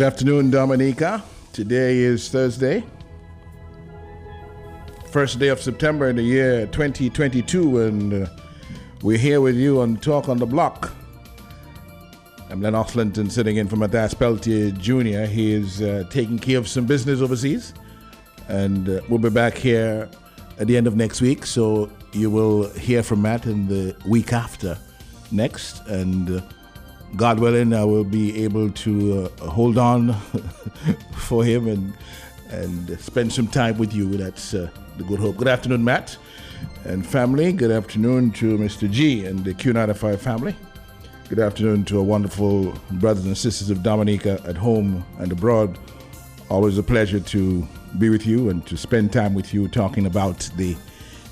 Good afternoon, Dominica. Today is Thursday, first day of September in the year 2022, and uh, we're here with you on Talk on the Block. I'm Lennox Linton sitting in for Matthias Peltier Jr. He is uh, taking care of some business overseas, and uh, we'll be back here at the end of next week. So you will hear from Matt in the week after next, and uh, God willing, I will be able to uh, hold on for him and and spend some time with you. That's uh, the good hope. Good afternoon, Matt and family. Good afternoon to Mr. G and the Q95 family. Good afternoon to our wonderful brothers and sisters of Dominica at home and abroad. Always a pleasure to be with you and to spend time with you talking about the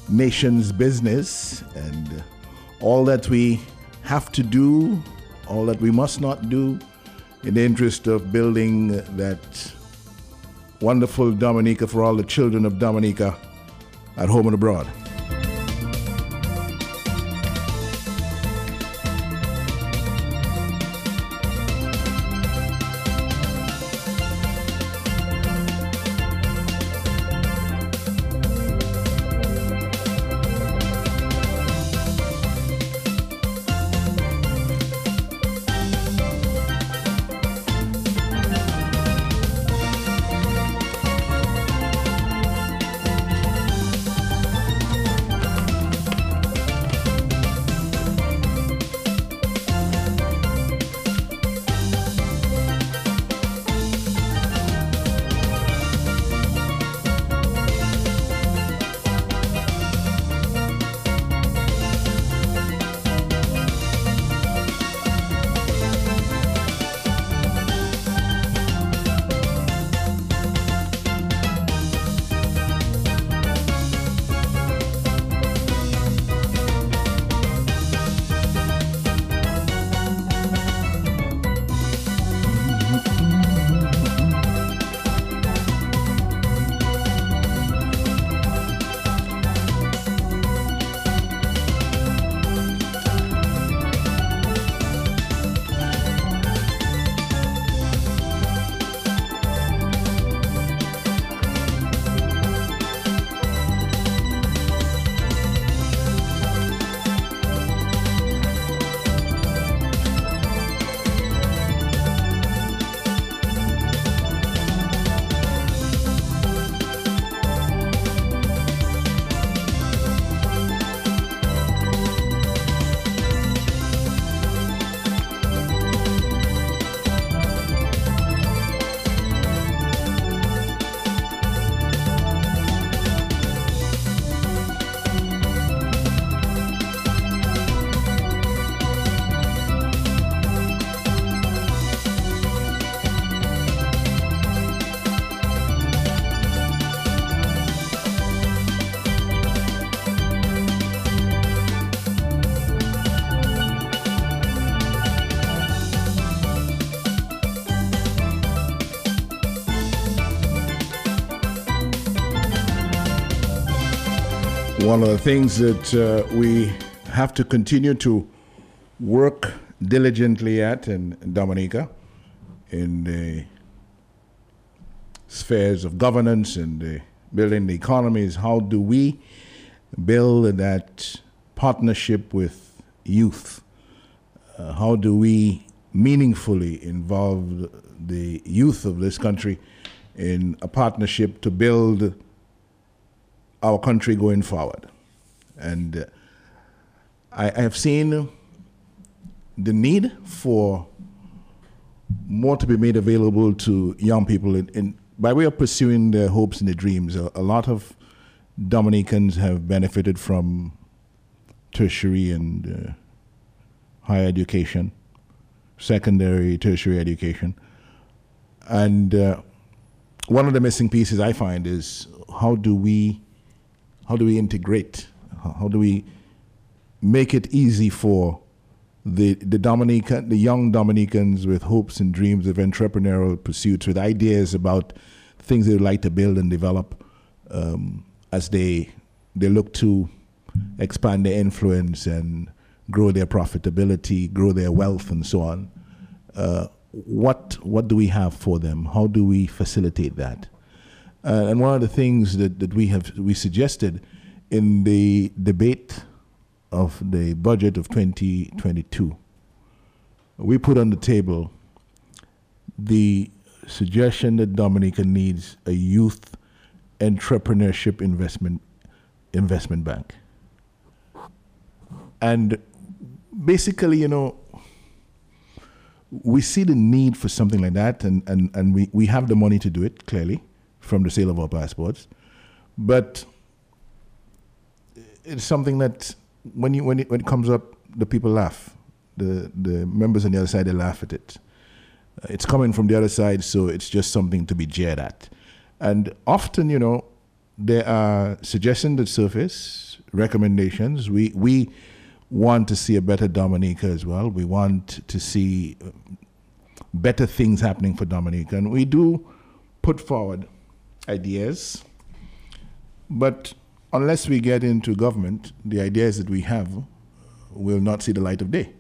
nation's business and all that we have to do all that we must not do in the interest of building that wonderful Dominica for all the children of Dominica at home and abroad. One of the things that uh, we have to continue to work diligently at in, in Dominica in the spheres of governance and the building the economy is how do we build that partnership with youth? Uh, how do we meaningfully involve the youth of this country in a partnership to build our country going forward. And uh, I, I have seen the need for more to be made available to young people in, in, by way of pursuing their hopes and their dreams. A, a, lot of Dominicans have benefited from tertiary and uh, higher education, secondary, tertiary education. And uh, one of the missing pieces I find is how do we how do we integrate? How do we make it easy for the the Dominican, the young Dominicans with hopes and dreams of entrepreneurial pursuits, with ideas about things they would like to build and develop, um, as they they look to expand their influence and grow their profitability, grow their wealth, and so on. Uh, what what do we have for them? How do we facilitate that? Uh, and one of the things that, that we have we suggested in the debate of the budget of 2022, we put on the table the suggestion that Dominica needs a youth entrepreneurship investment investment bank. And basically, you know, we see the need for something like that, and, and, and we, we have the money to do it, clearly, from the sale of our passports. But it's something that when, you, when, it, when it comes up, the people laugh. The, the members on the other side, they laugh at it. It's coming from the other side, so it's just something to be jeered at. And often, you know, there are suggestions that surface, recommendations. We, we want to see a better Dominica as well. We want to see uh, better things happening for Dominica. And we do put forward ideas, but unless we get into government, the ideas that we have will not see the light of day.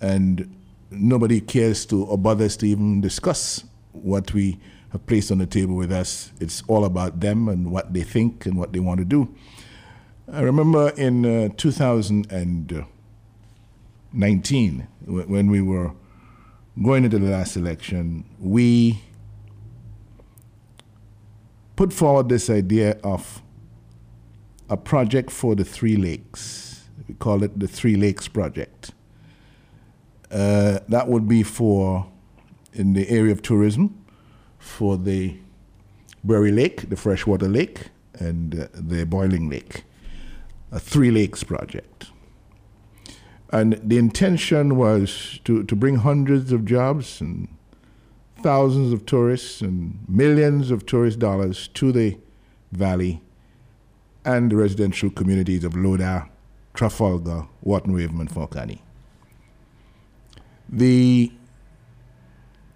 And nobody cares to or bothers to even discuss what we have placed on the table with us. It's all about them and what they think and what they want to do. I remember in uh, 2019, when we were going into the last election, we put forward this idea of a project for the Three Lakes. We call it the Three Lakes Project. Uh, that would be for, in the area of tourism, for the Boeri Lake, the freshwater lake, and uh, the boiling lake a Three Lakes project. And the intention was to, to bring hundreds of jobs and thousands of tourists and millions of tourist dollars to the valley and the residential communities of Laudat, Trafalgar, Wotten Waven, and Fond Cani. The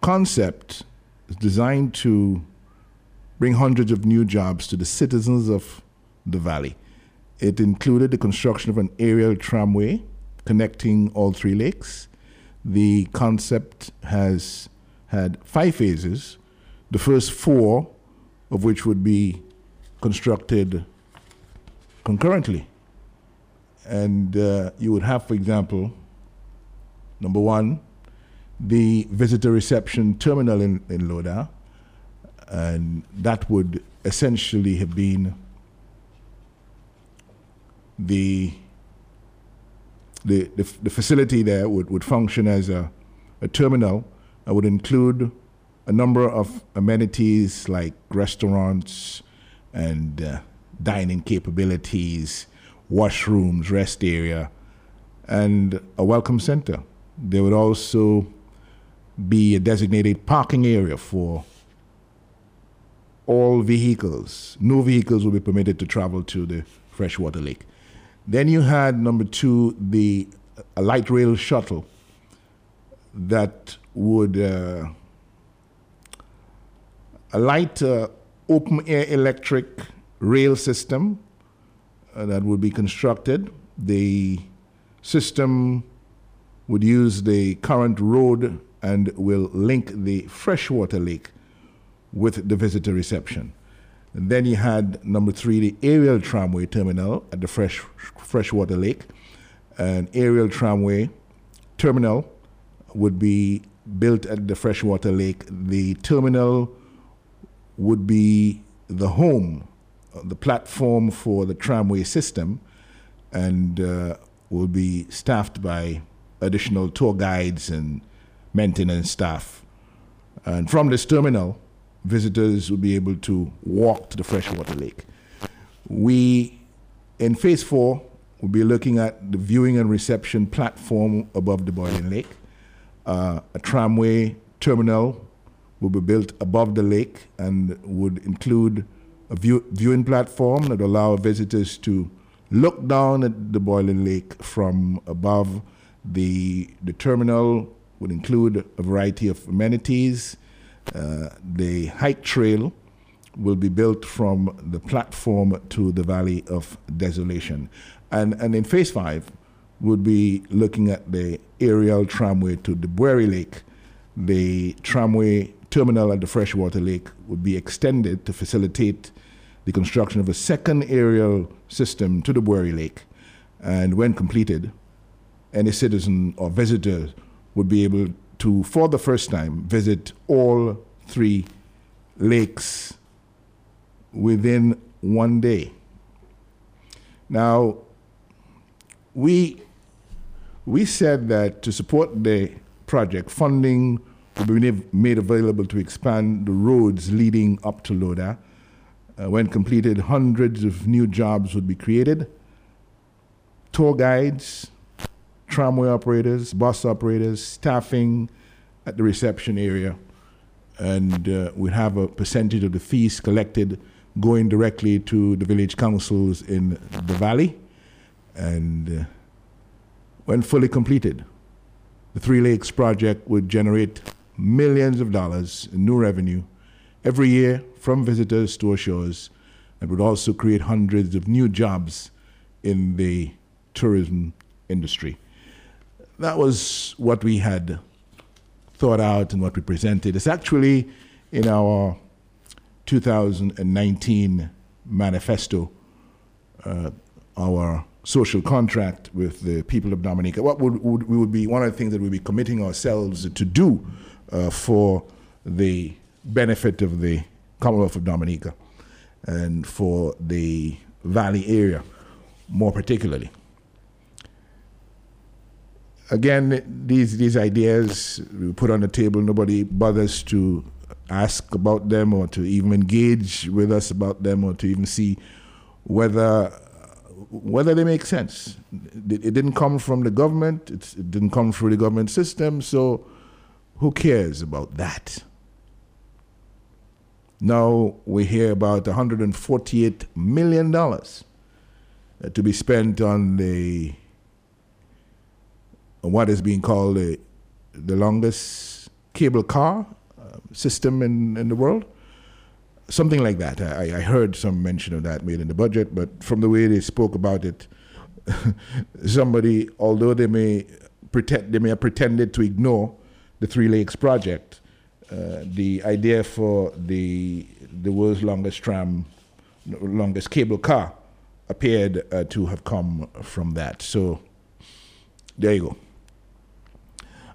concept is designed to bring hundreds of new jobs to the citizens of the valley it included the construction of an aerial tramway connecting all three lakes. The concept has had five phases, the first four of which would be constructed concurrently. And uh, you would have, for example, number one, the visitor reception terminal in, in Laudat, and that would essentially have been the the, the, the, facility there would, would function as a, a terminal that would include a number of amenities like restaurants and uh, dining capabilities, washrooms, rest area, and a welcome center. There would also be a designated parking area for all vehicles. No vehicles will be permitted to travel to the freshwater lake. Then you had number two, the light rail shuttle that would uh, a light uh, open air electric rail system uh, that would be constructed. The system would use the current road and will link the freshwater lake with the visitor reception. And then you had number three, the aerial tramway terminal at the fresh freshwater lake. An aerial tramway terminal would be built at the freshwater lake. The terminal would be the home, uh, the platform for the tramway system, and uh, will be staffed by additional tour guides and maintenance staff. And from this terminal, visitors will be able to walk to the freshwater lake. We, in phase four, will be looking at the viewing and reception platform above the boiling lake uh, a tramway terminal will be built above the lake and would include a view, viewing platform that allow visitors to look down at the boiling lake from above. The, the terminal would include a variety of amenities. Uh, the hike trail will be built from the platform to the Valley of Desolation. And, and in Phase 5, would be looking at the aerial tramway to the Boeri Lake. The tramway terminal at the freshwater lake would be extended to facilitate the construction of a second aerial system to the Boeri Lake. And when completed, any citizen or visitor would be able to, for the first time, visit all three lakes within one day. Now, we we said that to support the project, funding will be made available to expand the roads leading up to Laudat. Uh, when completed, hundreds of new jobs would be created. Tour guides, tramway operators, bus operators, staffing at the reception area, and uh, we'd have a percentage of the fees collected going directly to the village councils in the valley. And uh, when fully completed, the Three Lakes project would generate millions of dollars in new revenue every year from visitors to our shores and would also create hundreds of new jobs in the tourism industry. That was what we had thought out and what we presented. It's actually in our 2019 manifesto, uh, our social contract with the people of Dominica. What would, would, we would be one of the things that we'd be committing ourselves to do uh, for the benefit of the Commonwealth of Dominica and for the Valley area more particularly. Again, these, these ideas we put on the table, nobody bothers to ask about them or to even engage with us about them or to even see whether whether they make sense. It didn't come from the government. it didn't come through the government system. So, who cares about that? Now we hear about 148 million dollars to be spent on the what is being called the, the longest cable car uh, system in, in the world something like that. I, I, heard some mention of that made in the budget, but from the way they spoke about it, somebody, although they may pretend they may have pretended to ignore the Three Lakes project, uh, the idea for the the world's longest tram, longest cable car, appeared uh, to have come from that. So there you go.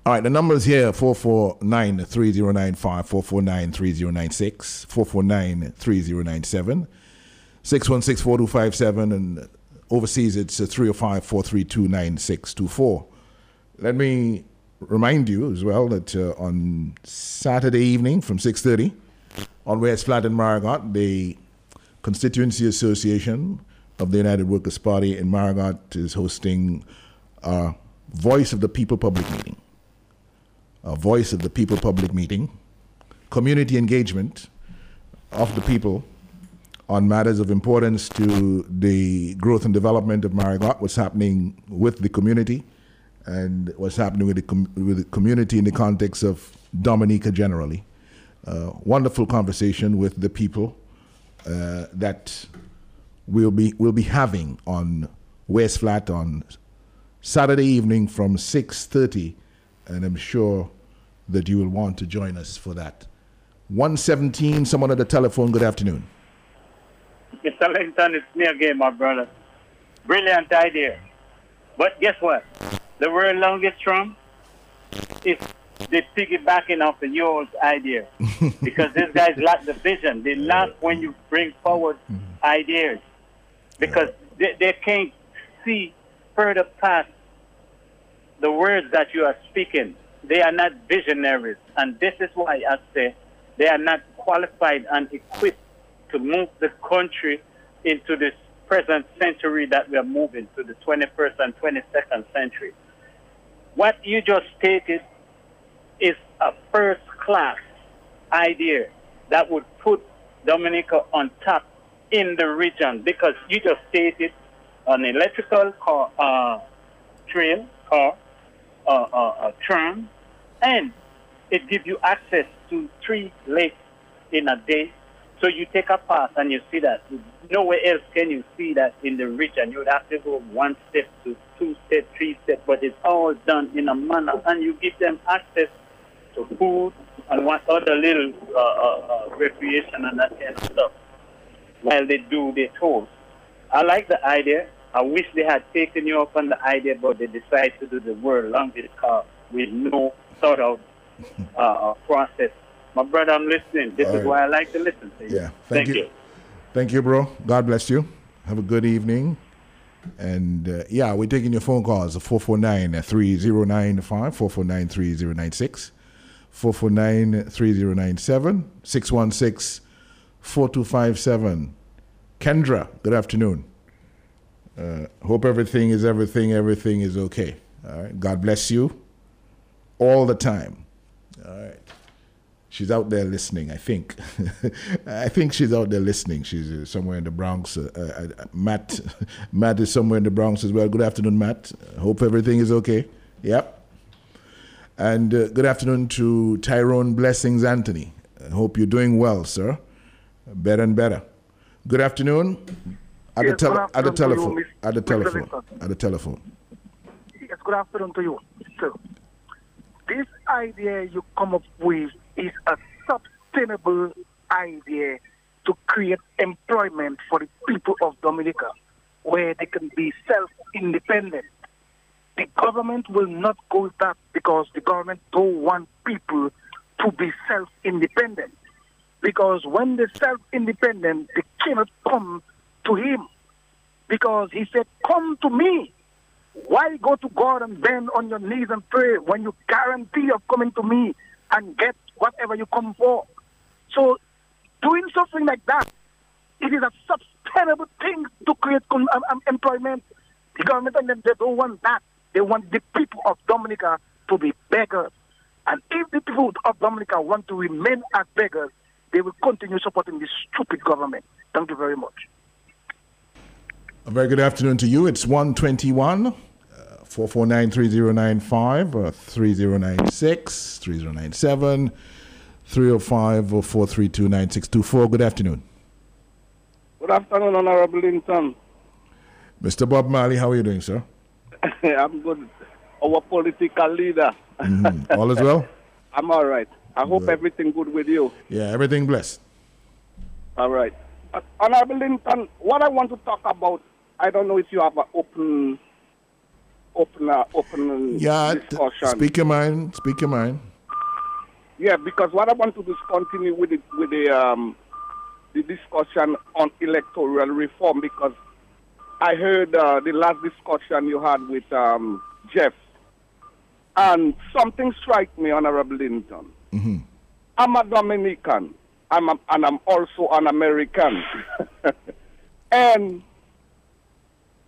All right, the numbers here 449 3095, 449 3096, 449 3097, 616 4257, and overseas it's 305 432 9624. Let me remind you as well that uh, on Saturday evening from 6.30 on West Flat in Marigot, the Constituency Association of the United Workers' Party in Marigot is hosting a Voice of the People public meeting a voice of the people public meeting, community engagement of the people on matters of importance to the growth and development of Marigot, what's happening with the community, and what's happening with the, com- with the community in the context of Dominica generally. Uh, wonderful conversation with the people uh, that we'll be, we'll be having on West Flat on Saturday evening from 6.30 and I'm sure that you will want to join us for that. 117, someone at the telephone, good afternoon. Mr. Linton, it's me again, my brother. Brilliant idea. But guess what? The world longest tram is they piggybacking off the yours idea. because these guys lack the vision. They lack when you bring forward mm-hmm. ideas. Because they, they can't see further past the words that you are speaking, they are not visionaries. And this is why I say they are not qualified and equipped to move the country into this present century that we are moving to the 21st and 22nd century. What you just stated is a first class idea that would put Dominica on top in the region because you just stated an electrical car, uh, train car a, a, tram, and it gives you access to three lakes in a day. So you take a pass and you see that. Nowhere else can you see that in the region. You would have to go one step to two step, three step, but it's all done in a manner, and you give them access to food and what other little uh, uh, uh, recreation and that kind of stuff while they do their tours. I like the idea. I wish they had taken you up on the idea, but they decided to do the world longest car with no sort of uh, process. My brother, I'm listening. This All is right. why I like to listen to you. Yeah. Thank, you. Thank you, bro. God bless you. Have a good evening. And uh, yeah, we're taking your phone calls 449 3095, 449 3096, 449 3097, 616 4257. Kendra, good afternoon. Uh, hope everything is everything, everything is okay. All right. God bless you all the time. All right. She's out there listening, I think. I think she's out there listening. She's uh, somewhere in the Bronx. Uh, uh, uh, Matt, Matt is somewhere in the Bronx as well. Good afternoon, Matt. Hope everything is okay. Yep. And uh, good afternoon to Tyrone Blessings Anthony. I hope you're doing well, sir. Better and better. Good afternoon. At the, tele- at the to you, telephone. At the telephone. At the telephone. Yes, good afternoon to you. So, this idea you come up with is a sustainable idea to create employment for the people of Dominica, where they can be self-independent. The government will not go with that because the government don't want people to be self-independent. Because when they're self-independent, they cannot come to him. Because he said, come to me. Why go to God and bend on your knees and pray when you guarantee of coming to me and get whatever you come for? So, doing something like that, it is a sustainable thing to create um, um, employment. The government and them, they don't want that. They want the people of Dominica to be beggars. And if the people of Dominica want to remain as beggars, they will continue supporting this stupid government. Thank you very much. A very good afternoon to you. It's 121 uh, 449 3095 or 3096 3097 305 or 432 9624. Good afternoon. Good afternoon, Honorable Linton. Mr. Bob Marley, how are you doing, sir? I'm good. Our political leader. Mhm. All is well? I'm all right. I hope Good. everything good with you. Yeah, everything blessed. All right. Uh, Honorable Linton, what I want to talk about, I don't know if you have an open, open, uh, open Yeah, discussion. speak your mind. Speak your mind. Yeah, because what I want to do is continue with the, with the um, the discussion on electoral reform because I heard uh, the last discussion you had with um, Jeff, and something struck me, Honorable Linton. I'm a Dominican, I'm a, and I'm also an American, and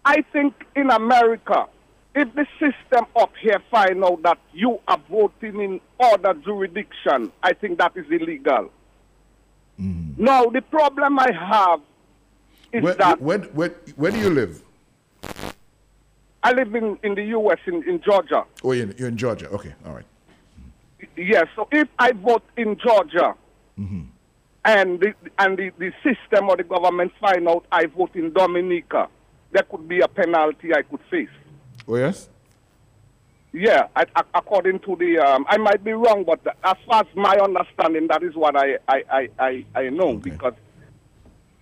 I think in America, if the system up here find out that you are voting in other jurisdiction, I think that is illegal. Mm. Now, the problem I have is Where, that where, where, where do you live? I live in, in the U.S., in, in Georgia. Oh, you're, you're in Georgia. Okay, all right. Yes, so if I vote in Georgia mm-hmm. and, the, and the, the system or the government find out I vote in Dominica, there could be a penalty I could face. Oh, yes? Yeah, I, I, according to the, um, I might be wrong, but as far as my understanding, that is what I, I, I, I, know Okay. because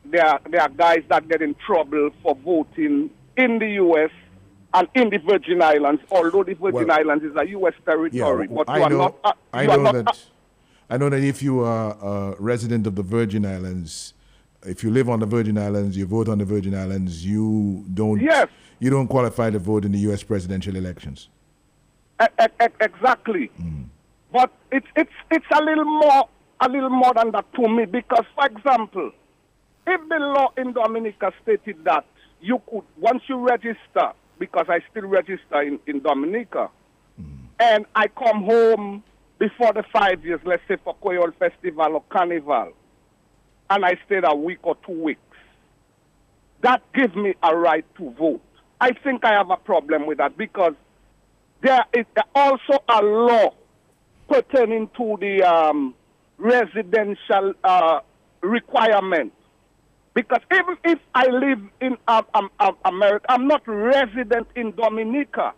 there are, there are guys that get in trouble for voting in the U.S. and in the Virgin Islands, although the Virgin Well, Islands is a U.S. territory. well, but you I are know, not. Uh, I know that. uh, I know that if you are a resident of the Virgin Islands, if you live on the Virgin Islands, you vote on the Virgin Islands, you don't. Yes. You don't qualify to vote in the U.S. presidential elections. E- e- exactly. Mm. But it's it's it's a little more a little more than that to me because, for example, if the law in Dominica stated that you could once you register, because I still register in, in Dominica, mm. and I come home before the five years, let's say for Koyol Festival or Carnival, and I stayed a week or two weeks, that gives me a right to vote. I think I have a problem with that because there is also a law pertaining to the um, residential uh, requirement. Because even if I live in um, um, um, America, I'm not resident in Dominica.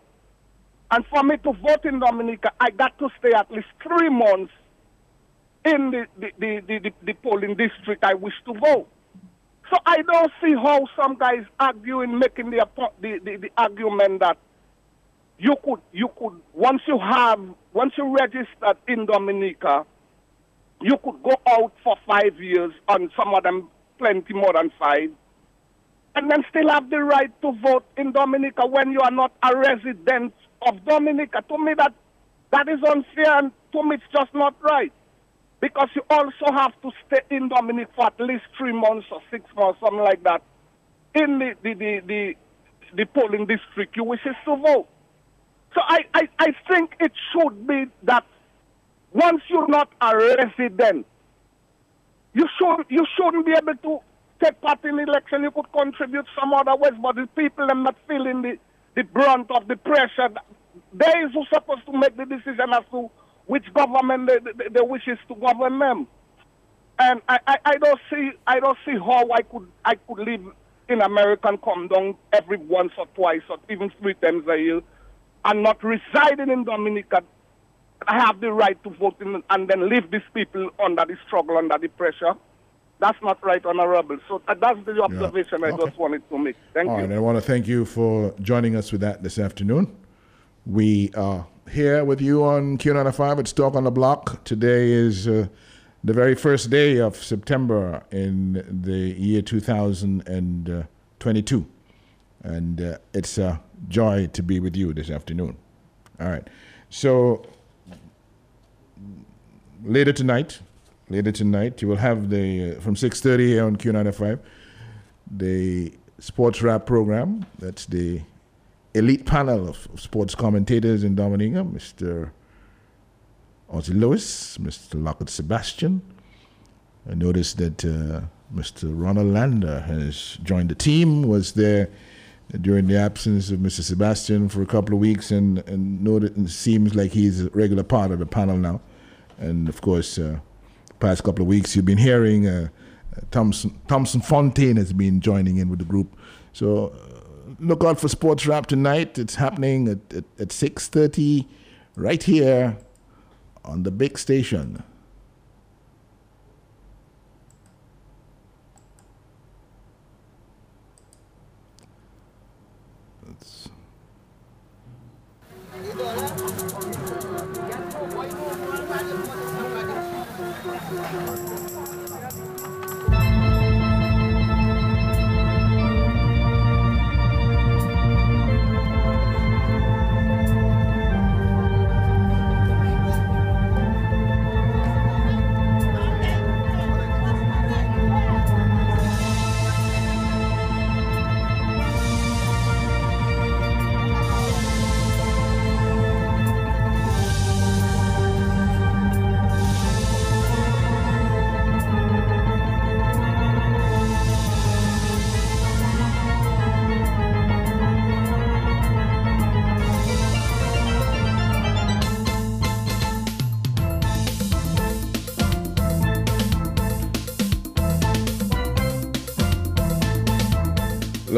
And for me to vote in Dominica, I got to stay at least three months in the, the, the, the, the, polling district I wish to vote. So I don't see how some guys arguing, making the, the, the, the argument that you could, you could, once you have, once you registered in Dominica, you could go out for five years, and some of them plenty more than five, and then still have the right to vote in Dominica when you are not a resident of Dominica. To me, that that is unfair, and to me, it's just not right. Because you also have to stay in Dominica for at least three months or six months, something like that, in the, the, the, the, the polling district you wish to vote. So I, I, I think it should be that once you're not a resident, you should you shouldn't be able to take part in the election. You could contribute some other ways, but the people are not feeling the, the brunt of the pressure. They who supposed to make the decision as to which government they, they, they wishes to govern them. And I, I, I don't see I don't see how I could I could live in America and come down every once or twice or even three times a year and not residing in Dominica I have the right to vote in, and then leave these people under the struggle, under the pressure. That's not right, Honorable. So that's the observation yeah. okay. I just wanted to make. Thank All you. Right, I want to thank you for joining us with that this afternoon. We are here with you on Q95 at Talk on the Block. Today is uh, the very first day of September in the year 2022. And uh, it's a joy to be with you this afternoon. All right. So later tonight, later tonight, you will have the uh, from 6:30 here on Q95, the sports wrap program. That's the elite panel of, of sports commentators in Dominica, Mr. Ozzie Lewis, Mr. Lockett Sebastian. I noticed that uh, Mr. Ronald Lander has joined the team, was there during the absence of Mr. Sebastian for a couple of weeks, and, and noted, and seems like he's a regular part of the panel now. And of course, uh, past couple of weeks, you've been hearing uh, Thompson, Thompson Fontaine has been joining in with the group. So look out for Sports Wrap tonight. It's happening at, at, at 6.30 right here on the big station.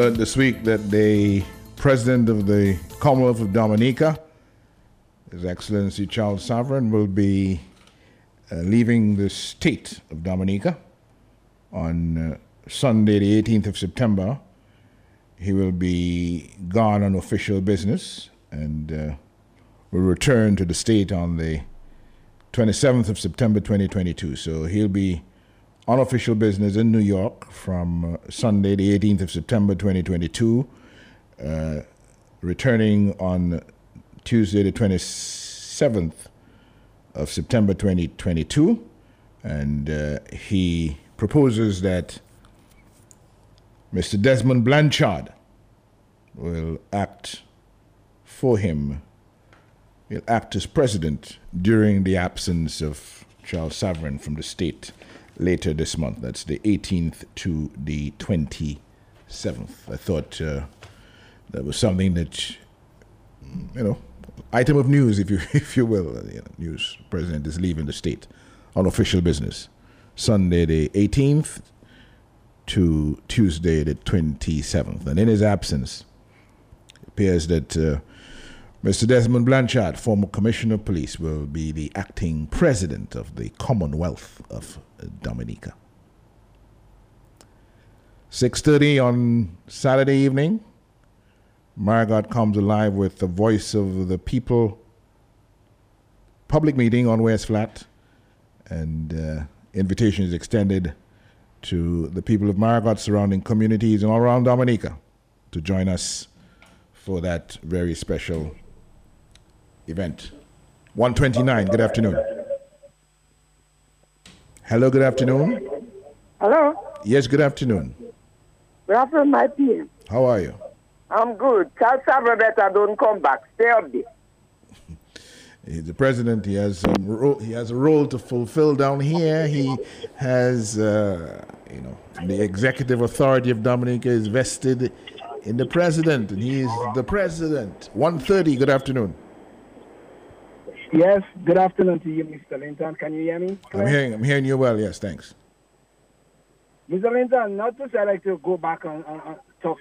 Learned this week that the president of the Commonwealth of Dominica, His Excellency Charles Savarin, will be uh, leaving the state of Dominica on uh, Sunday, the 18th of September. He will be gone on official business and uh, will return to the state on the 27th of September 2022. So he'll be unofficial business in New York from uh, Sunday, the 18th of September 2022, uh, returning on Tuesday, the 27th of September 2022. And uh, he proposes that Mr. Desmond Blanchard will act for him. He'll act as president during the absence of Charles Savarin from the state later this month. That's the 18th to the 27th. I thought uh, that was something that, you know, item of news, if you if you will. You know, news president is leaving the state on official business. Sunday the 18th to Tuesday the 27th. And in his absence, it appears that uh, Mr. Desmond Blanchard, former Commissioner of Police, will be the acting president of the Commonwealth of Dominica. 6.30 on Saturday evening, Marigot comes alive with the voice of the people public meeting on West Flat, and uh, invitation is extended to the people of Marigot surrounding communities and all around Dominica to join us for that very special event. 129, good afternoon. Hello, good afternoon. Hello? Yes, good afternoon. Good afternoon, my PM. How are you? I'm good. Tell Sabra better don't come back. Stay up there. He's the president. He has um, ro- he has a role to fulfill down here. He has, uh, you know, the executive authority of Dominica is vested in the president, and he is the president. 1.30, Good afternoon. Yes, good afternoon to you, Mr. Linton. Can you hear me? I'm hearing I'm hearing you well. Yes, thanks. Mr. Linton, not to say I like to go back and, and, and talk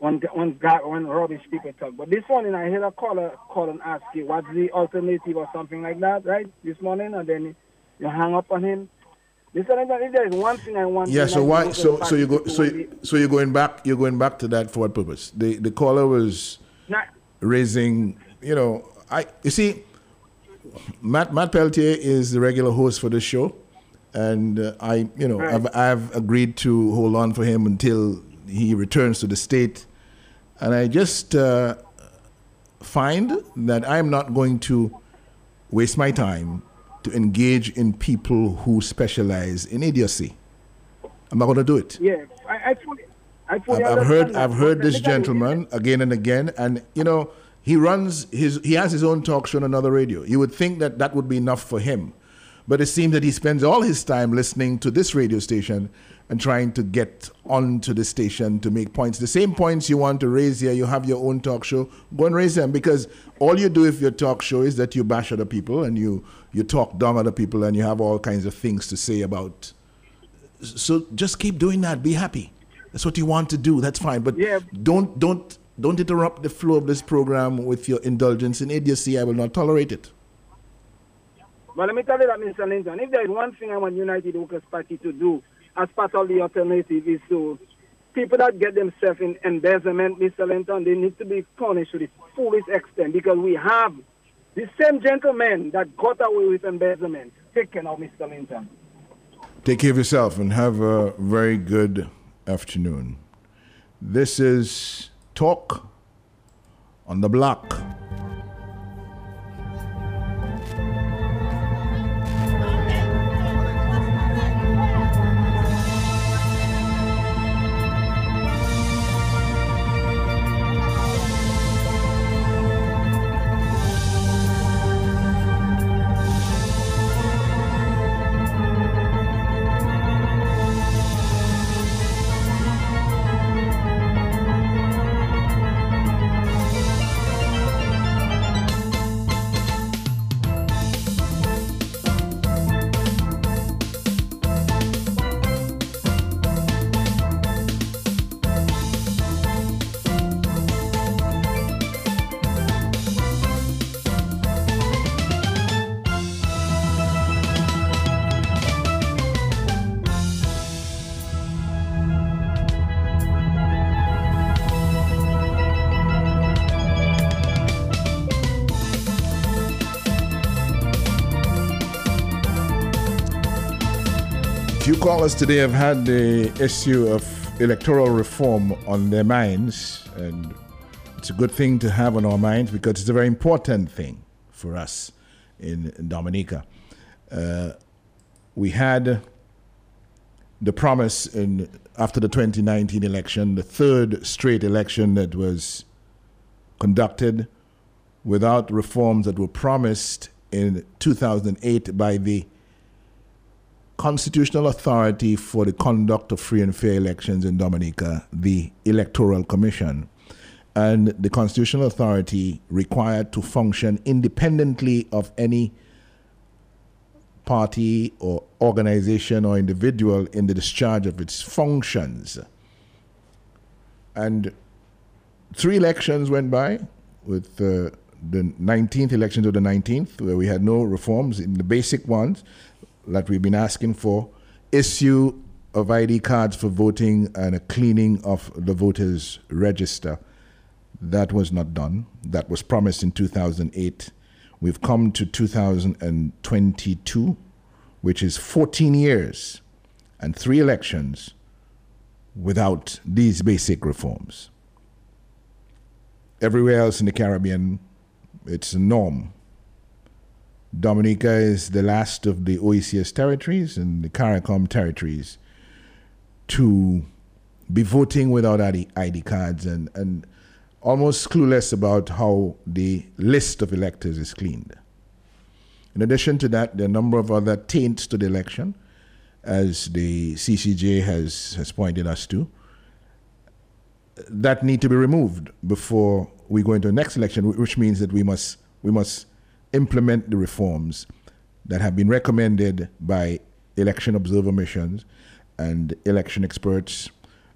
when when God, when rubbish people talk, but this morning I heard a caller call and ask you what's the alternative or something like that, right? This morning, and then you hang up on him. Mr. Linton, if there is one thing I want, Yeah. to So why? So so you go so you- so you're going back. You're going back to that for what purpose? The the caller was not- raising. You know, I you see, Matt Matt Peltier is the regular host for this show, and uh, I you know Right. I've I've agreed to hold on for him until he returns to the state, and I just uh, find that I'm not going to waste my time to engage in people who specialize in idiocy. I'm not going to do it. Yeah, I, I fully, I fully I've, I've heard I've heard this let me tell you, gentleman again and again, and you know he runs his he has his own talk show on another radio. You would think that that would be enough for him, but it seems that he spends all his time listening to this radio station and trying to get onto the station to make points. The same points you want to raise here, you have your own talk show. Go and raise them because all you do if your talk show is that you bash other people and you you talk down other people and you have all kinds of things to say about so just keep doing that. Be happy. That's what you want to do. That's fine. But Yeah. don't don't don't interrupt the flow of this program with your indulgence in idiocy. I will not tolerate it. But let me tell you that, Mr. Linton, if there is one thing I want United Workers Party to do as part of the alternative is to people that get themselves in embezzlement, Mr. Linton, they need to be punished to the fullest extent because we have the same gentleman that got away with embezzlement taken of Mr. Linton. Take care of yourself and have a very good afternoon. This is Talk on the Block. Callers today have had the issue of electoral reform on their minds, and it's a good thing to have on our minds because it's a very important thing for us in, in Dominica. Uh, we had the promise in after the 2019 election, the third straight election that was conducted without reforms that were promised in 2008 by the constitutional authority for the conduct of free and fair elections in Dominica, the Electoral Commission. And the constitutional authority required to function independently of any party or organization or individual in the discharge of its functions. And three elections went by with uh, the 19th elections of the 19th, where we had no reforms in the basic ones that we've been asking for, issue of ID cards for voting and a cleaning of the voters' register. That was not done. That was promised in 2008. We've come to 2022, which is 14 years and three elections without these basic reforms. Everywhere else in the Caribbean, it's a norm. Dominica is the last of the OECS territories and the CARICOM territories to be voting without ID, cards and, and almost clueless about how the list of electors is cleaned. In addition to that, there are a number of other taints to the election, as the CCJ has, has pointed us to, that need to be removed before we go into the next election, which means that we must, we must implement the reforms that have been recommended by election observer missions and election experts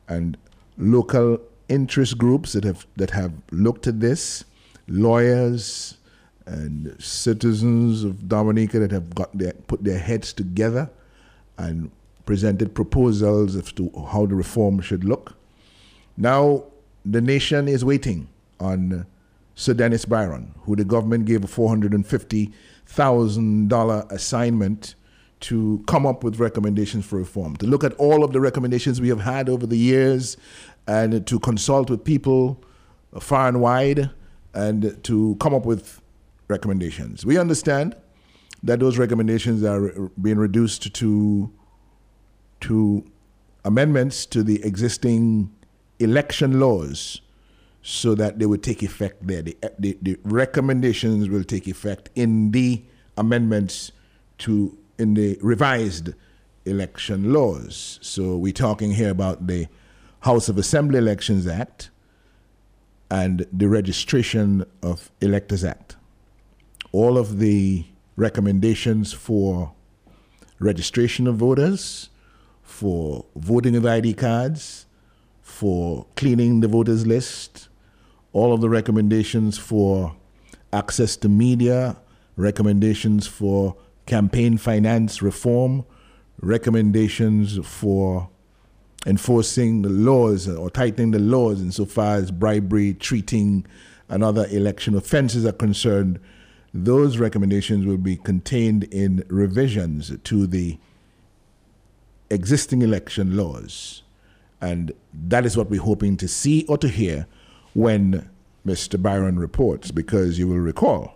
and local interest groups that have that have looked at this, lawyers and citizens of Dominica that have got their put their heads together and presented proposals as to how the reform should look. Now the nation is waiting on Sir Dennis Byron, who the government gave a four hundred and fifty thousand dollar assignment to come up with recommendations for reform, to look at all of the recommendations we have had over the years and to consult with people far and wide and to come up with recommendations. We understand that those recommendations are being reduced to to amendments to the existing election laws so that they would take effect there. The, the, the recommendations will take effect in the amendments to in the revised election laws. So we're talking here about the House of Assembly Elections Act and the Registration of Electors Act. All of the recommendations for registration of voters, for voting of ID cards, for cleaning the voters list, all of the recommendations for access to media, recommendations for campaign finance reform, recommendations for enforcing the laws or tightening the laws insofar as bribery, treating, and other election offenses are concerned, those recommendations will be contained in revisions to the existing election laws. And that is what we're hoping to see or to hear when Mr. Byron reports, because you will recall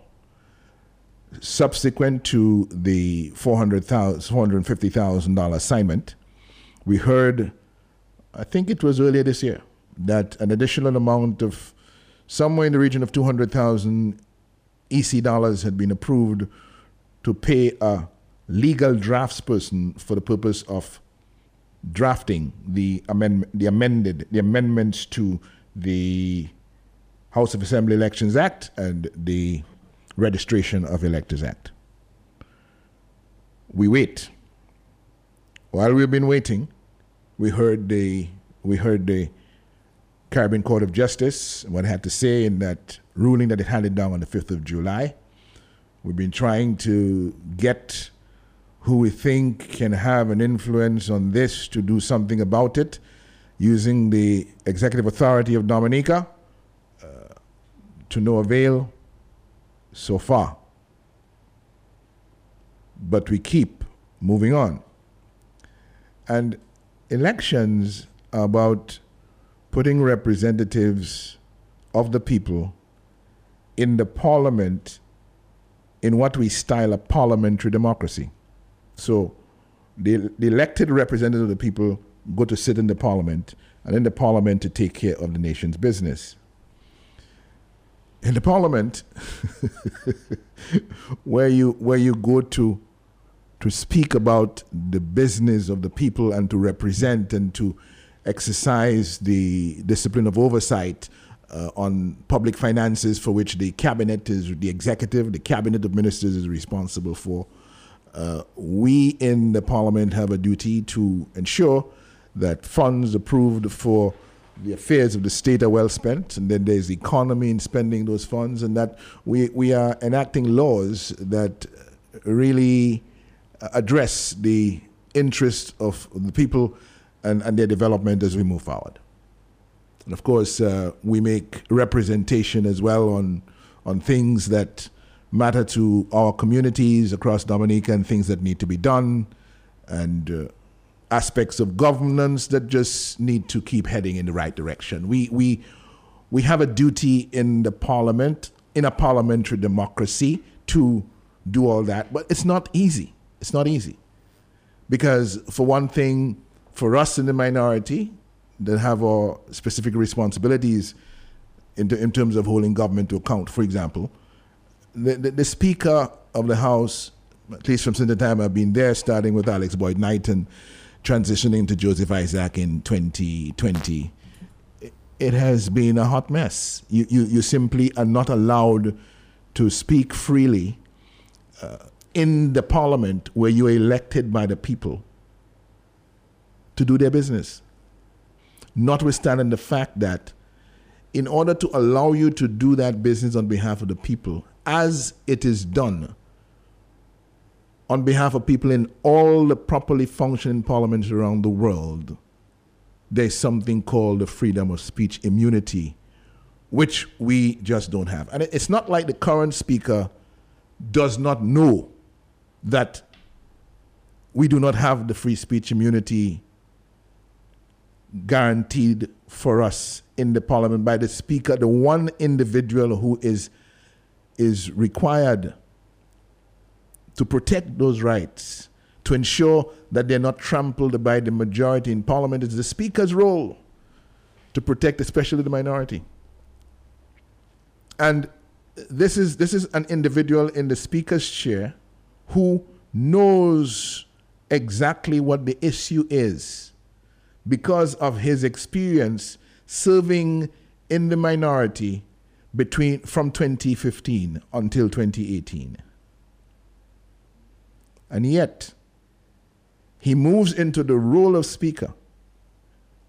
subsequent to the $450,000 assignment, we heard, I think it was earlier this year, that an additional amount of somewhere in the region of 200,000 EC dollars had been approved to pay a legal draftsperson for the purpose of drafting the amendment, the amended, the amendments to the House of Assembly Elections Act and the Registration of Electors Act. We wait. While we've been waiting, we heard the we heard the Caribbean Court of Justice what it had to say in that ruling that it handed down on the 5th of July. We've been trying to get who we think can have an influence on this to do something about it using the executive authority of Dominica uh, to no avail so far. But we keep moving on. And elections are about putting representatives of the people in the parliament in what we style a parliamentary democracy. So the, the elected representatives of the people go to sit in the parliament, and in the parliament to take care of the nation's business. In the parliament where you where you go to to speak about the business of the people and to represent and to exercise the discipline of oversight uh, on public finances for which the cabinet is the executive the cabinet of ministers is responsible for uh, we in the parliament have a duty to ensure that funds approved for the affairs of the state are well spent, and then there's the economy in spending those funds, and that we, we are enacting laws that really address the interests of the people and, and their development as we move forward. And of course, uh, we make representation as well on, on things that matter to our communities across Dominica and things that need to be done, and uh, aspects of governance that just need to keep heading in the right direction. We, we, we have a duty in the parliament, in a parliamentary democracy, to do all that, but it's not easy. It's not easy. Because, for one thing, for us in the minority that have our specific responsibilities in, in terms of holding government to account, for example, the, the, the Speaker of the House, at least from since the time I've been there, starting with Alix Boyd Knights, transitioning to Joseph Isaac in 2020, it has been a hot mess. You, you, you simply are not allowed to speak freely uh, in the parliament where you are elected by the people to do their business. Notwithstanding the fact that, in order to allow you to do that business on behalf of the people, as it is done on behalf of people in all the properly functioning parliaments around the world, there's something called the freedom of speech immunity, which we just don't have. And it's not like the current speaker does not know that we do not have the free speech immunity guaranteed for us in the parliament by the speaker, the one individual who is is required to protect those rights, to ensure that they're not trampled by the majority in parliament. It's the speaker's role to protect, especially the minority. And this is, this is an individual in the speaker's chair who knows exactly what the issue is because of his experience serving in the minority between from 2015 until 2018. And yet, he moves into the role of speaker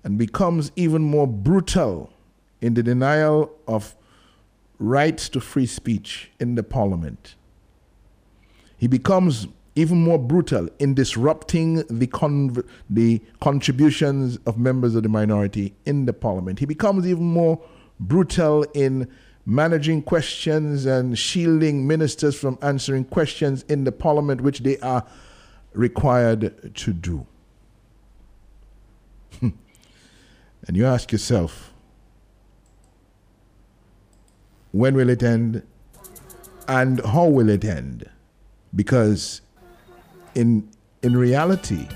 and becomes even more brutal in the denial of rights to free speech in the parliament. He becomes even more brutal in disrupting the, con- the contributions of members of the minority in the parliament. He becomes even more brutal in managing questions and shielding ministers from answering questions in the parliament, which they are required to do. Hmm. and you ask yourself, when will it end and how will it end? Because in, in reality,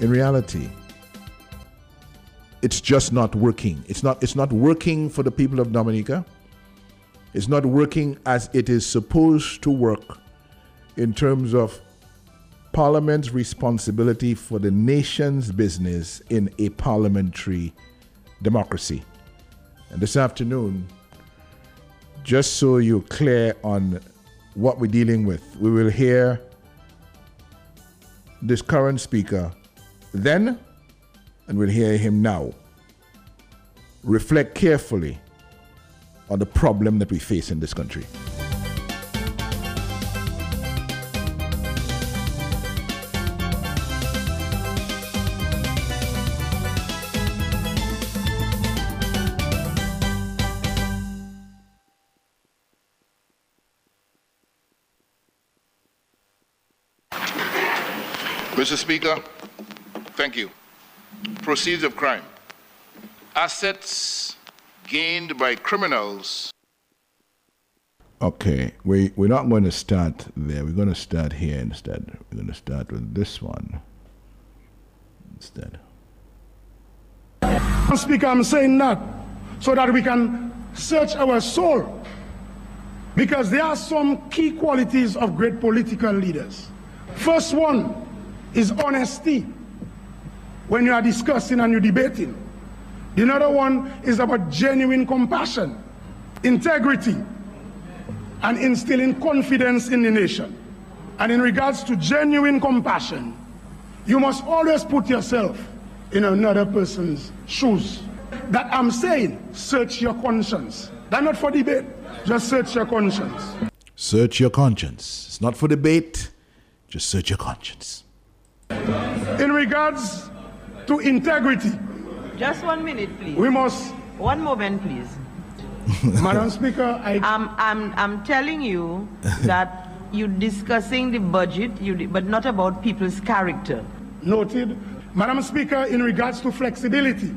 in reality, it's just not working. It's not, it's not working for the people of Dominica. It's not working as it is supposed to work in terms of Parliament's responsibility for the nation's business in a parliamentary democracy. And this afternoon, just so you're clear on what we're dealing with, we will hear this current speaker then and we'll hear him now reflect carefully on the problem that we face in this country. Mr. Speaker, thank you proceeds of crime, assets gained by criminals. Okay, we, we're not going to start there. We're going to start here instead. We're going to start with this one instead. Speaker, I'm saying that so that we can search our soul. Because there are some key qualities of great political leaders. First one is honesty when you are discussing and you're debating. The other one is about genuine compassion, integrity, and instilling confidence in the nation. And in regards to genuine compassion, you must always put yourself in another person's shoes. That I'm saying, search your conscience. That's not for debate. Just search your conscience. Search your conscience. It's not for debate. Just search your conscience. In regards to integrity, Just one minute, please. we must, One moment, please. Madam Speaker, I I'm, I'm, I'm telling you that you're discussing the budget, you, di- but not about people's character. noted. Madam Speaker, in regards to flexibility,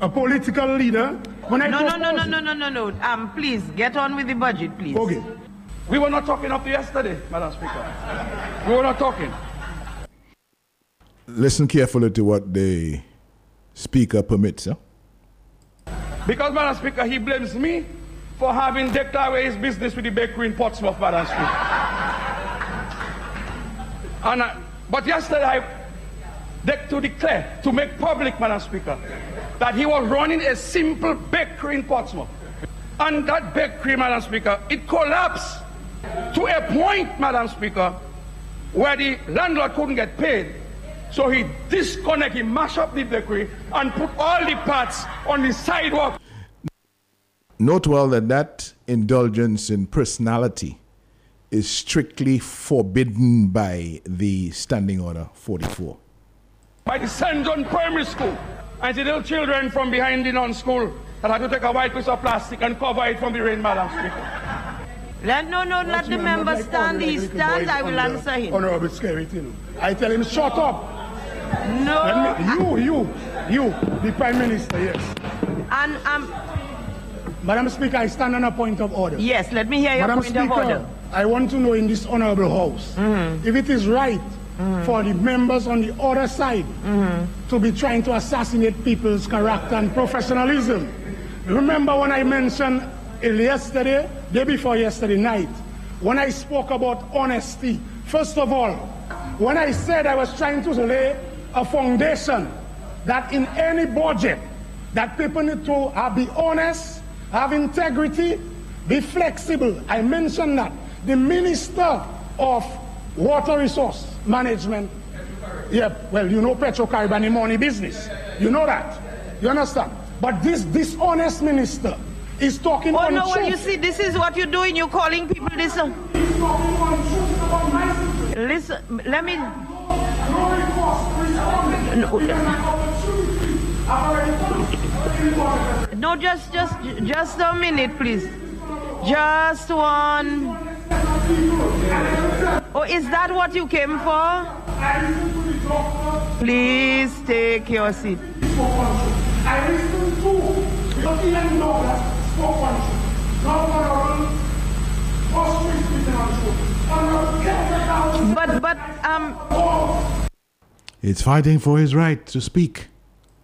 a political leader, when I No, no, no, no, no, no, no, no. Um, please, get on with the budget, please. Okay. We were not talking up yesterday, Madam Speaker. We were not talking. Listen carefully to what the speaker permits. Huh? Because, Madam Speaker, he blames me for having declared away his business with the bakery in Portsmouth, Madam Speaker. And I, but yesterday I de- to declare, to make public, Madam Speaker, that he was running a simple bakery in Portsmouth. And that bakery, Madam Speaker, it collapsed to a point, Madam Speaker, where the landlord couldn't get paid. So he disconnected, he mashed up the bakery and put all the parts on the sidewalk. Note well that that indulgence in personality is strictly forbidden by the Standing Order 44. by the St. John Primary School. And the little children from behind the non-school that had to take a white piece of plastic and cover it from the rain, Madam Speaker. Let, no, no, let the member stand. He stands, I will answer him. Honorable Skerrit, you know. I tell him, shut up. No. Me, you, you, you, the Prime Minister, yes. And, um, Madam Speaker, I stand on a point of order. yes, let me hear your Madam point of Speaker, order. I want to know in this honorable house mm-hmm. if it is right mm-hmm. for the members on the other side mm-hmm. to be trying to assassinate people's character and professionalism. Remember when I mentioned yesterday, day before yesterday night, when I spoke about honesty. First of all, when I said I was trying to lay a foundation that in any budget that people need to uh, be honest, have integrity, be flexible. I mentioned that. The Minister of Water Resource Management, yeah, well, you know PetroCaribe money business. You know that. You understand? But this dishonest minister is talking Oh, no, well, you see, this is what you're doing. You're calling people this. uh, He's talking about my. Listen, let me. No. No. Just, just, just a minute, please. Just one. Oh, is that what you came for? The. Please take your seat. I to. Honorable get the. But, but, um, It's fighting for his right to speak.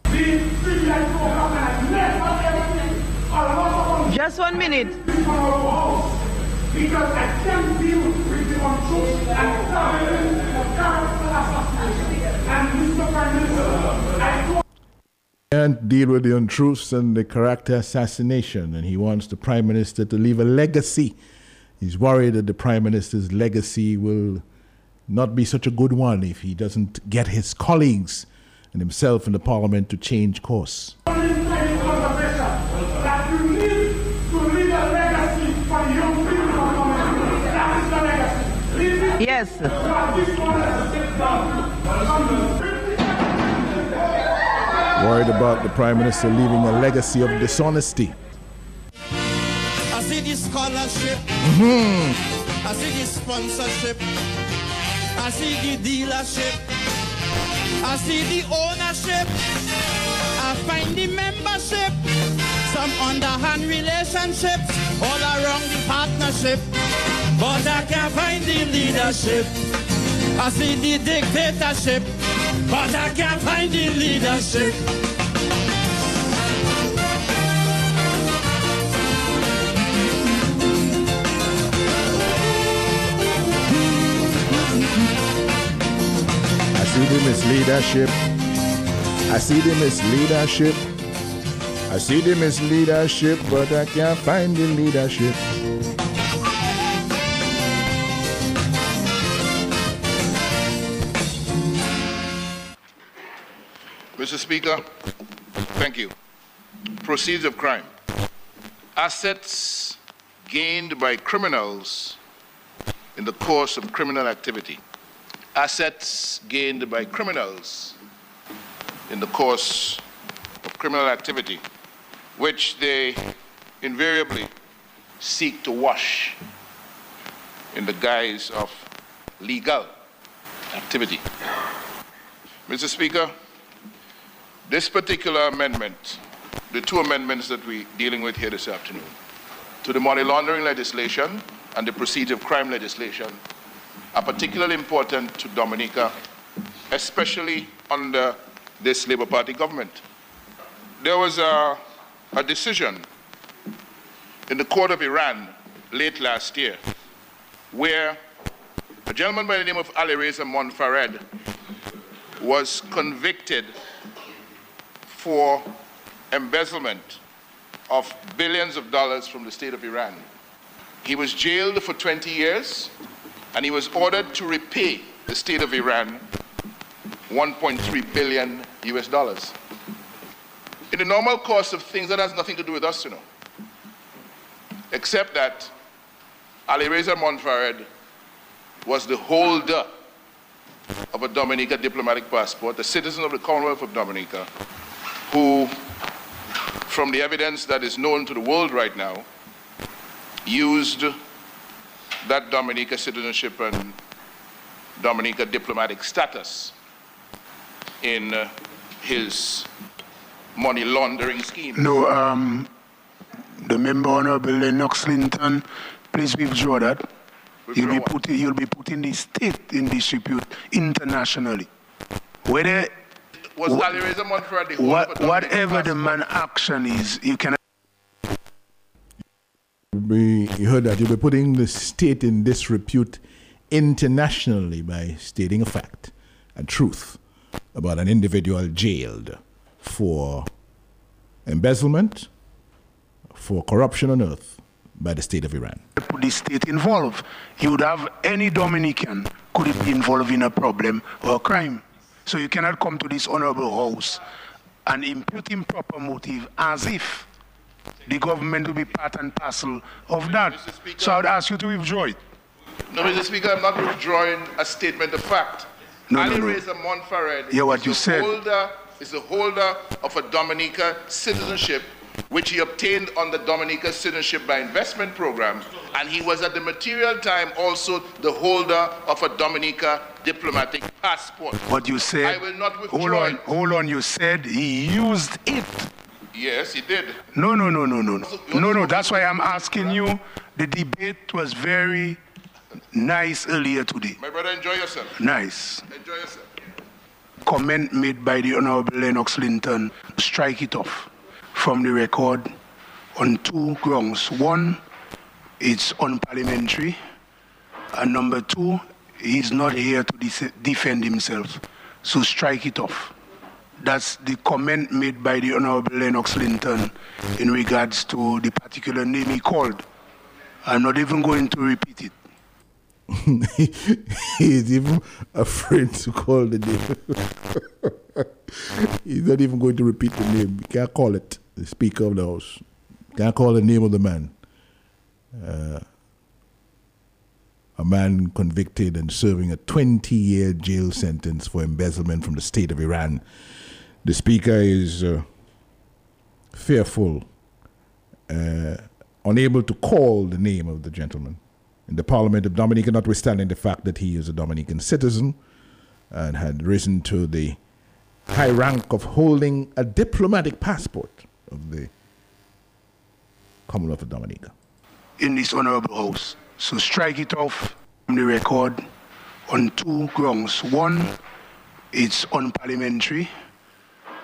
The CBI program and I never ever think a lot of just one minute. this honorable house. Because I can't deal with the untruth and terrorism of character assassination. And Mr. Prime Minister, I call Can't deal with the untruths and the character assassination, and he wants the prime minister to leave a legacy. He's worried that the prime minister's legacy will not be such a good one if he doesn't get his colleagues and himself in the parliament to change course. that you need to leave a legacy for the young people who are coming. That is the legacy. Leave it Yes. for this one to sit down. Worried about the prime minister leaving a legacy of dishonesty. I see the scholarship. Mm-hmm. I see the sponsorship. I see the dealership. I see the ownership. I find the membership. Some underhand relationships all around the partnership. But I can't find the leadership. I see the dictatorship. But I can't find the leadership. I see the misleadership. I see the misleadership. I see the misleadership, but I can't find the leadership. Mr. Speaker, thank you. Proceeds of crime. Assets gained by criminals in the course of criminal activity. Assets gained by criminals in the course of criminal activity, which they invariably seek to wash in the guise of legal activity. Mr. Speaker, this particular amendment, the two amendments that we're dealing with here this afternoon, to the money laundering legislation and the proceeds of crime legislation are particularly important to Dominica, especially under this Labour Party government. There was a, a decision in the court of Iran late last year where a gentleman by the name of Ali Reza Monfared was convicted for embezzlement of billions of dollars from the state of Iran. He was jailed for 20 years and he was ordered to repay the state of Iran 1.3 billion US dollars. In the normal course of things, that has nothing to do with us, you know. Except that Ali Reza Monfared was the holder of a Dominica diplomatic passport, a citizen of the Commonwealth of Dominica, who, from the evidence that is known to the world right now, used that Dominica citizenship and Dominica diplomatic status in uh, his money laundering scheme. No, um, the member Honorable Lennox Linton, please withdraw that. You'll be, put, you'll be putting the state in disrepute internationally. Whether was Ali Reza Monfared the what, whatever the man action is, you can. We heard that you'll be putting the state in disrepute internationally by stating a fact, a truth about an individual jailed for embezzlement, for corruption on earth by the state of Iran. Put the state involved. You would have any Dominican could it be involved in a problem or a crime. So you cannot come to this honorable house and impute improper motive as if the government will be part and parcel of that. So I would ask you to withdraw it. No, Mr. Speaker, I'm not withdrawing a statement of fact. No, Ali no, no. Reza Monfared Yeah, what is you said. Holder, is the holder of a Dominica citizenship which he obtained on the Dominica Citizenship by Investment Program, and he was at the material time also the holder of a Dominica diplomatic passport. What you said. I will not withdraw Hold on, hold on. You said he used it. Yes, he did. No, no, no, no, no, no. No, no. That's why I'm asking you. The debate was very nice earlier today. My brother, enjoy yourself. Nice. Enjoy yourself. Comment made by the Honorable Lennox Linton. Strike it off from the record on two grounds. One, it's unparliamentary. And number two, he's not here to defend himself. So strike it off. That's the comment made by the Honorable Lennox Linton in regards to the particular name he called. I'm not even going to repeat it. He's even afraid to call the name. He's not even going to repeat the name. He can't call it. The Speaker of the House can't call the name of the man. Uh, a man convicted and serving a 20 year jail sentence for embezzlement from the state of Iran. The Speaker is uh, fearful, uh, unable to call the name of the gentleman in the Parliament of Dominica, notwithstanding the fact that he is a Dominican citizen and had risen to the high rank of holding a diplomatic passport of the Commonwealth of Dominica. in this honorable house. So strike it off from the record on two grounds. One, it's unparliamentary.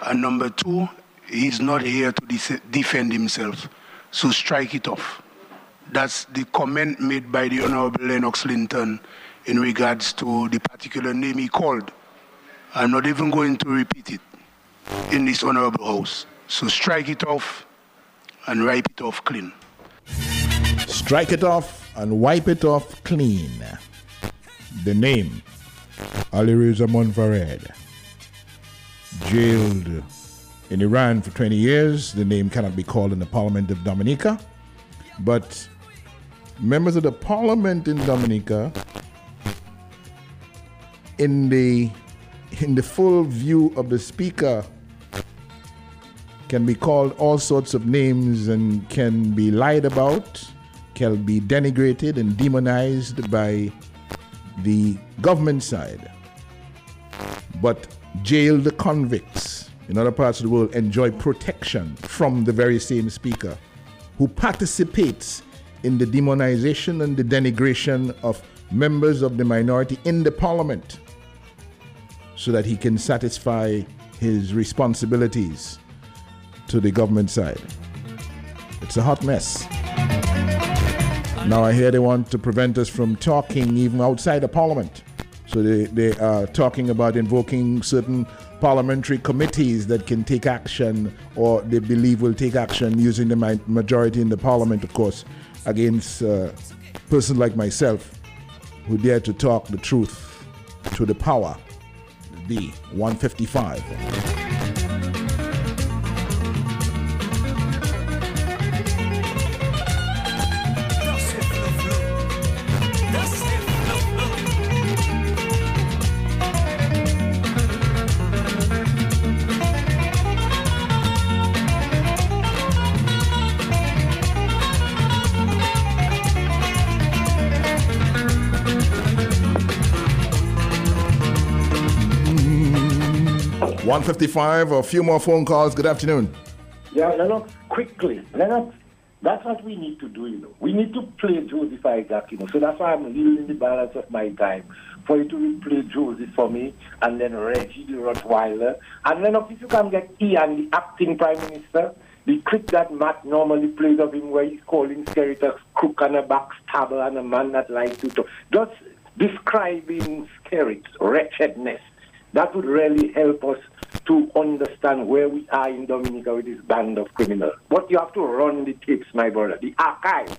And number two, he's not here to de- defend himself. So strike it off. That's the comment made by the Honorable Lennox Linton in regards to the particular name he called. I'm not even going to repeat it in this honorable house. So strike it off and wipe it off clean. Strike it off and wipe it off clean. The name, Ali Reza Monfared. Jailed in Iran for 20 years. The name cannot be called in the Parliament of Dominica. But members of the Parliament in Dominica, in the in the full view of the Speaker, can be called all sorts of names and can be lied about, can be denigrated and demonized by the government side. But jailed convicts in other parts of the world enjoy protection from the very same speaker who participates in the demonization and the denigration of members of the minority in the parliament so that he can satisfy his responsibilities to the government side. It's a hot mess. Now I hear they want to prevent us from talking even outside of parliament. So they, they are talking about invoking certain parliamentary committees that can take action or they believe will take action using the majority in the parliament, of course, against uh, persons like myself who dare to talk the truth to the power. B 155. One fifty-five. A few more phone calls. Good afternoon. Yeah, Lennox, quickly. Lennox, that's what we need to do, you know. We need to play Joseph Isaac, you know. So that's why I'm leaving the balance of my time for you to play Joseph for me, and then Reggie the Rottweiler. And then if you can get Ian, the acting prime minister, the clip that Matt normally plays of him where he's calling Skerrit a crook and a backstabber and a man that likes to talk. Just describing Skerrit's wretchedness. That would really help us to understand where we are in Dominica with this band of criminals. But you have to run the tapes, my brother, the archives.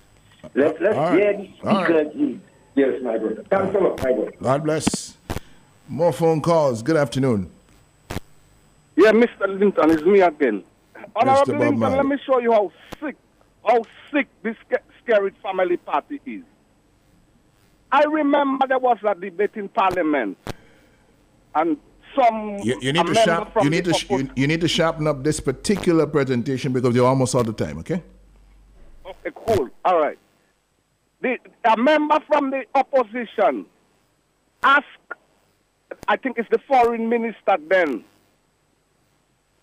Let, let's right. hear the speaker right. Yes, my brother. Thanks a lot, my brother. God bless. More phone calls. Good afternoon. Yeah, Mr. Linton, it's me again. Honorable Linton, let me show you how sick, how sick this Skerrit family party is. I remember there was a debate in Parliament, and some. You, you need to sharp, you need to sh- you, you, need to sharpen up this particular presentation because you're almost out of time. Okay. Okay, cool. All right. The, a member from the opposition asked, I think it's the foreign minister then,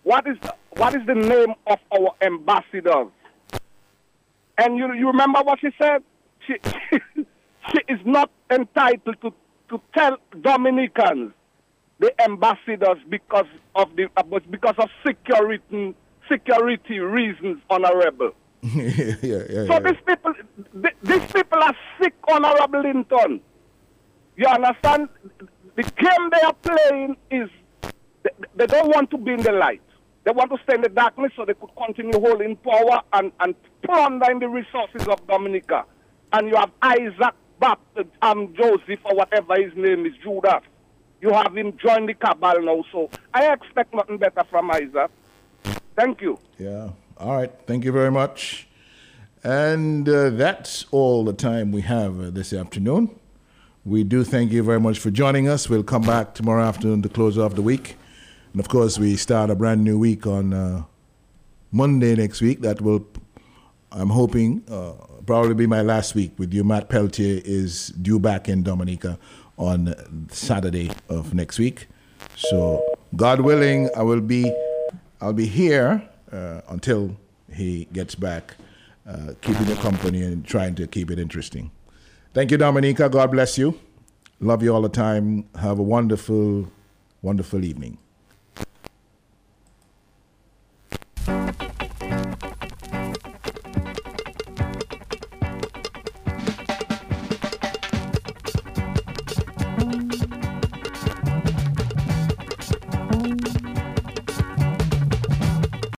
what is what is the name of our ambassador? And you you remember what she said? She she is not entitled to to tell Dominicans the ambassadors because of the because of security security reasons, honorable. yeah, yeah, yeah, so these people these people are sick, honorable Linton. You understand? The game they are playing is they, they don't want to be in the light. They want to stay in the darkness so they could continue holding power and, and plundering the resources of Dominica. And you have Isaac Baptist, um, Joseph, or whatever his name is, Judas you have him join the cabal now. So I expect nothing better from Isaac. Thank you. Yeah. All right. Thank you very much. And uh, that's all the time we have uh, this afternoon. We do thank you very much for joining us. We'll come back tomorrow afternoon to close off the week. And of course, we start a brand new week on uh, Monday next week. That will, I'm hoping, uh, probably be my last week with you. Matt Peltier is due back in Dominica on Saturday of next week. So, God willing, I will be, I'll be here uh, until he gets back, uh, keeping you company and trying to keep it interesting. Thank you, Dominica. God bless you. Love you all the time. Have a wonderful, wonderful evening.